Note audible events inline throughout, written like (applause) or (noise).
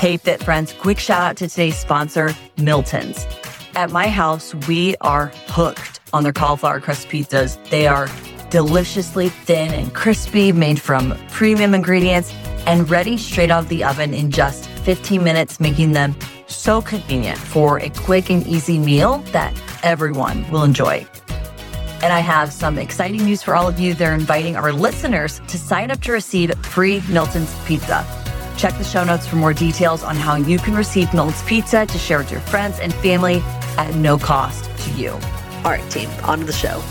Hey, Fit Friends, quick shout out to today's sponsor, Milton's. At my house, we are hooked on their cauliflower crust pizzas. They are deliciously thin and crispy, made from premium ingredients, and ready straight out of the oven in just 15 minutes, making them so convenient for a quick and easy meal that everyone will enjoy. And I have some exciting news for all of you. They're inviting our listeners to sign up to receive free Milton's Pizza. Check the show notes for more details on how you can receive Milton's Pizza to share with your friends and family at no cost to you. All right, team, on to the show.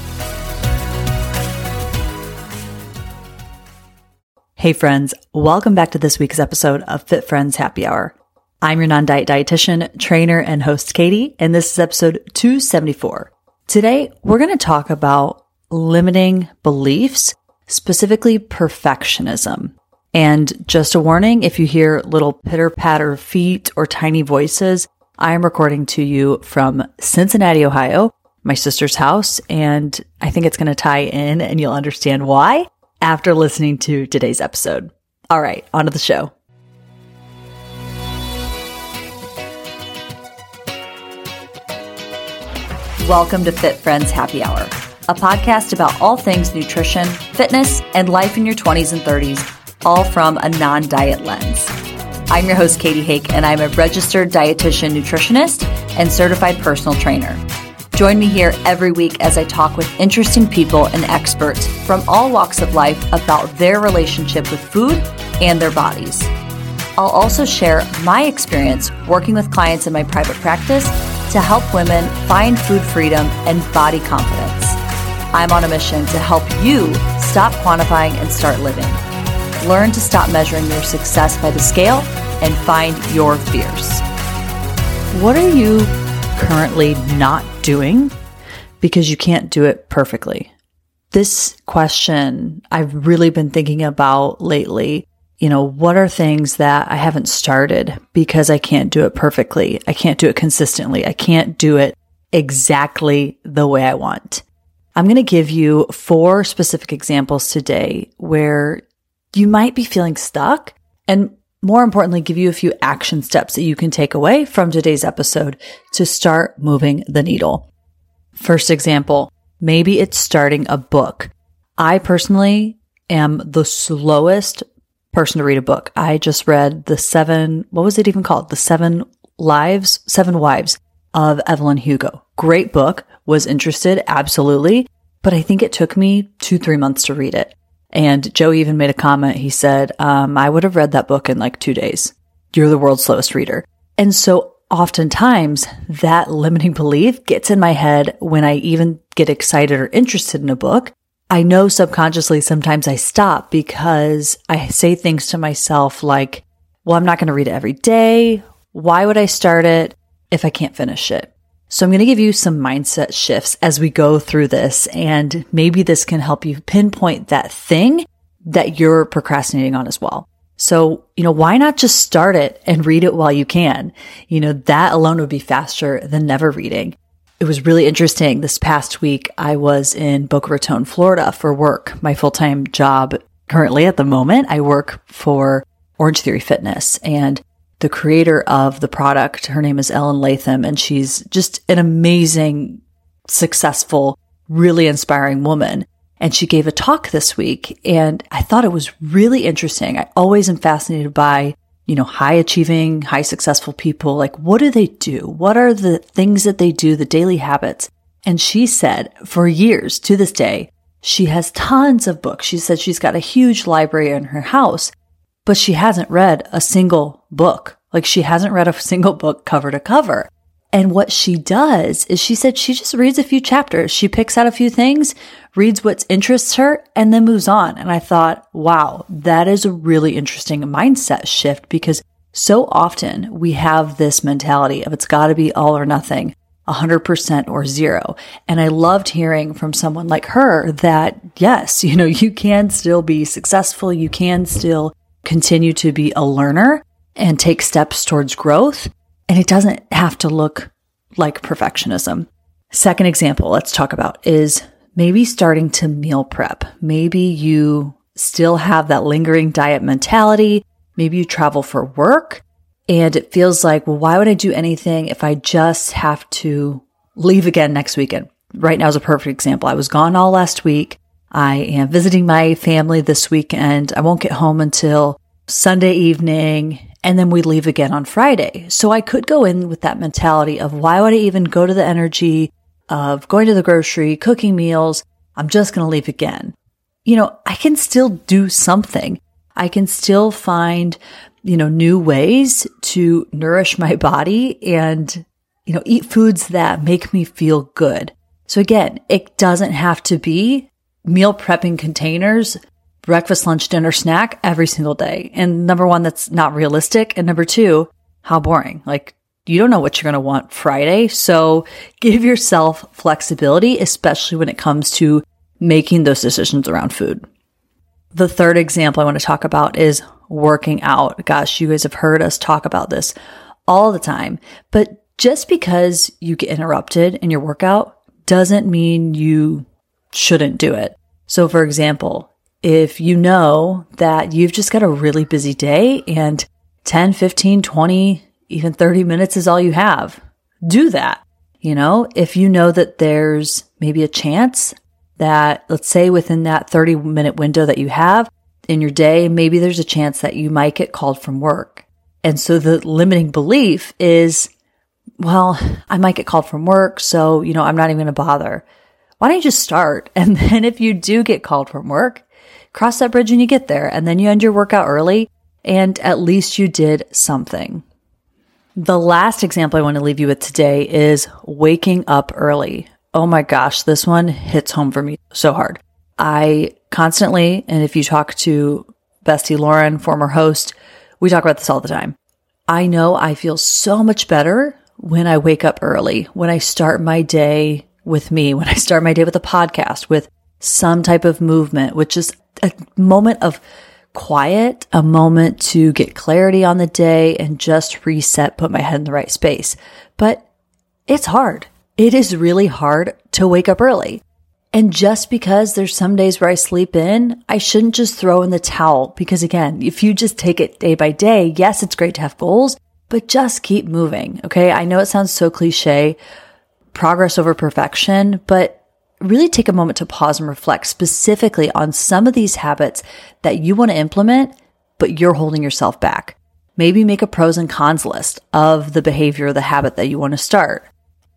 Hey, friends, welcome back to this week's episode of Fit Friends Happy Hour. I'm your non diet dietitian, trainer, and host, Katie, and this is episode 274. Today, we're going to talk about limiting beliefs, specifically perfectionism. And just a warning, if you hear little pitter patter feet or tiny voices, I am recording to you from Cincinnati, Ohio, my sister's house, and I think it's going to tie in and you'll understand why after listening to today's episode. All right, on to the show. Welcome to Fit Friends Happy Hour, a podcast about all things nutrition, fitness, and life in your 20s and 30s, all from a non diet lens. I'm your host, Katie Hake, and I'm a registered dietitian nutritionist and certified personal trainer. Join me here every week as I talk with interesting people and experts from all walks of life about their relationship with food and their bodies. I'll also share my experience working with clients in my private practice to help women find food freedom and body confidence. I'm on a mission to help you stop quantifying and start living. Learn to stop measuring your success by the scale and find your fears. What are you currently not doing because you can't do it perfectly? This question I've really been thinking about lately you know, what are things that I haven't started because I can't do it perfectly? I can't do it consistently. I can't do it exactly the way I want. I'm going to give you four specific examples today where you might be feeling stuck and more importantly, give you a few action steps that you can take away from today's episode to start moving the needle. First example, maybe it's starting a book. I personally am the slowest person to read a book. I just read the seven, what was it even called? The seven lives, seven wives of Evelyn Hugo. Great book. Was interested. Absolutely. But I think it took me two, three months to read it. And Joe even made a comment. He said, um, I would have read that book in like two days. You're the world's slowest reader. And so oftentimes that limiting belief gets in my head when I even get excited or interested in a book I know subconsciously sometimes I stop because I say things to myself like, well, I'm not going to read it every day. Why would I start it if I can't finish it? So I'm going to give you some mindset shifts as we go through this. And maybe this can help you pinpoint that thing that you're procrastinating on as well. So, you know, why not just start it and read it while you can? You know, that alone would be faster than never reading it was really interesting. This past week, I was in Boca Raton, Florida for work, my full time job. Currently, at the moment, I work for Orange Theory Fitness and the creator of the product, her name is Ellen Latham, and she's just an amazing, successful, really inspiring woman. And she gave a talk this week and I thought it was really interesting. I always am fascinated by you know, high achieving, high successful people, like what do they do? What are the things that they do, the daily habits? And she said for years to this day, she has tons of books. She said she's got a huge library in her house, but she hasn't read a single book. Like she hasn't read a single book cover to cover. And what she does is she said she just reads a few chapters. She picks out a few things, reads what interests her, and then moves on. And I thought, wow, that is a really interesting mindset shift because so often we have this mentality of it's got to be all or nothing, 100% or zero. And I loved hearing from someone like her that yes, (laughs) you know, you can still be successful. You can still continue to be a learner and take steps towards growth and it doesn't have to look like perfectionism. Second example, let's talk about is maybe starting to meal prep. Maybe you still have that lingering diet mentality. Maybe you travel for work And it feels like, well, why would I do anything if I just have to leave again next weekend? Right now is a perfect example. I was gone all last week. I am visiting my family this weekend. I won't get home until Sunday evening and then we leave again on Friday. So I could go in with that mentality of why would I even go to the energy of going to the grocery, cooking meals? I'm just going to leave again. You know, I can still do something. I can still find, you know, new ways to nourish my body and, you know, eat foods that make me feel good. So again, it doesn't have to be meal prepping containers breakfast, lunch, dinner, snack every single day. And number one, that's not realistic. And number two, how boring. Like you don't know what you're going to want Friday. So give yourself flexibility, especially when it comes to making those decisions around food. The third example I want to talk about is working out. Gosh, you guys have heard us talk about this all the time, but just because you get interrupted in your workout doesn't mean you shouldn't do it. So for example, if you know that you've just got a really busy day and 10, 15, 20, even 30 minutes is all you have, do that. You know, if you know that there's maybe a chance that, let's say within that 30 minute window that you have in your day, maybe there's a chance that you might get called from work. And so the limiting belief is, well, I might get called from work. So, you know, I'm not even going to bother. Why don't you just start? (laughs) And then if you do get called from work, cross that bridge when you get there and then you end your workout early and at least you did something. The last example I want to leave you with today is waking up early. Oh my gosh, this one hits home for me so hard. I constantly, and if you talk to Bestie Lauren, former host, we talk about this all the time. I know I feel so much better when I wake up early, when I start my day with me, when I start my day with a podcast, with some type of movement, which is a moment of quiet, a moment to get clarity on the day and just reset, put my head in the right space. But it's hard. It is really hard to wake up early. And just because there's some days where I sleep in, I shouldn't just throw in the towel. Because again, if you just take it day by day, yes, it's great to have goals, but just keep moving. Okay. I know it sounds so cliche, progress over perfection, but really take a moment to pause and reflect specifically on some of these habits that you want to implement, but you're holding yourself back. Maybe make a pros and cons list of the behavior or the habit that you want to start.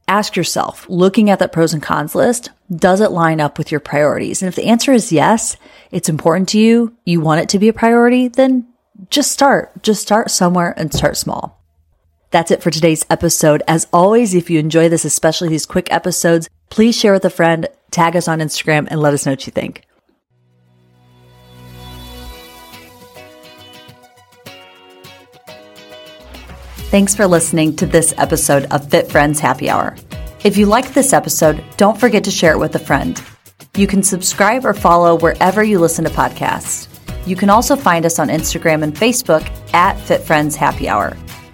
Ask yourself, looking at that pros and cons list, does it line up with your priorities? And if the answer is yes, it's important to you, you want it to be a priority, then just start. Just start somewhere and start small. That's it for today's episode. As always, if you enjoy this, especially these quick episodes, please share with a friend, tag us on Instagram, and let us know what you think. Thanks for listening to this episode of Fit Friends Happy Hour. If you liked this episode, don't forget to share it with a friend. You can subscribe or follow wherever you listen to podcasts. You can also find us on Instagram and Facebook at Fit Friends Happy Hour.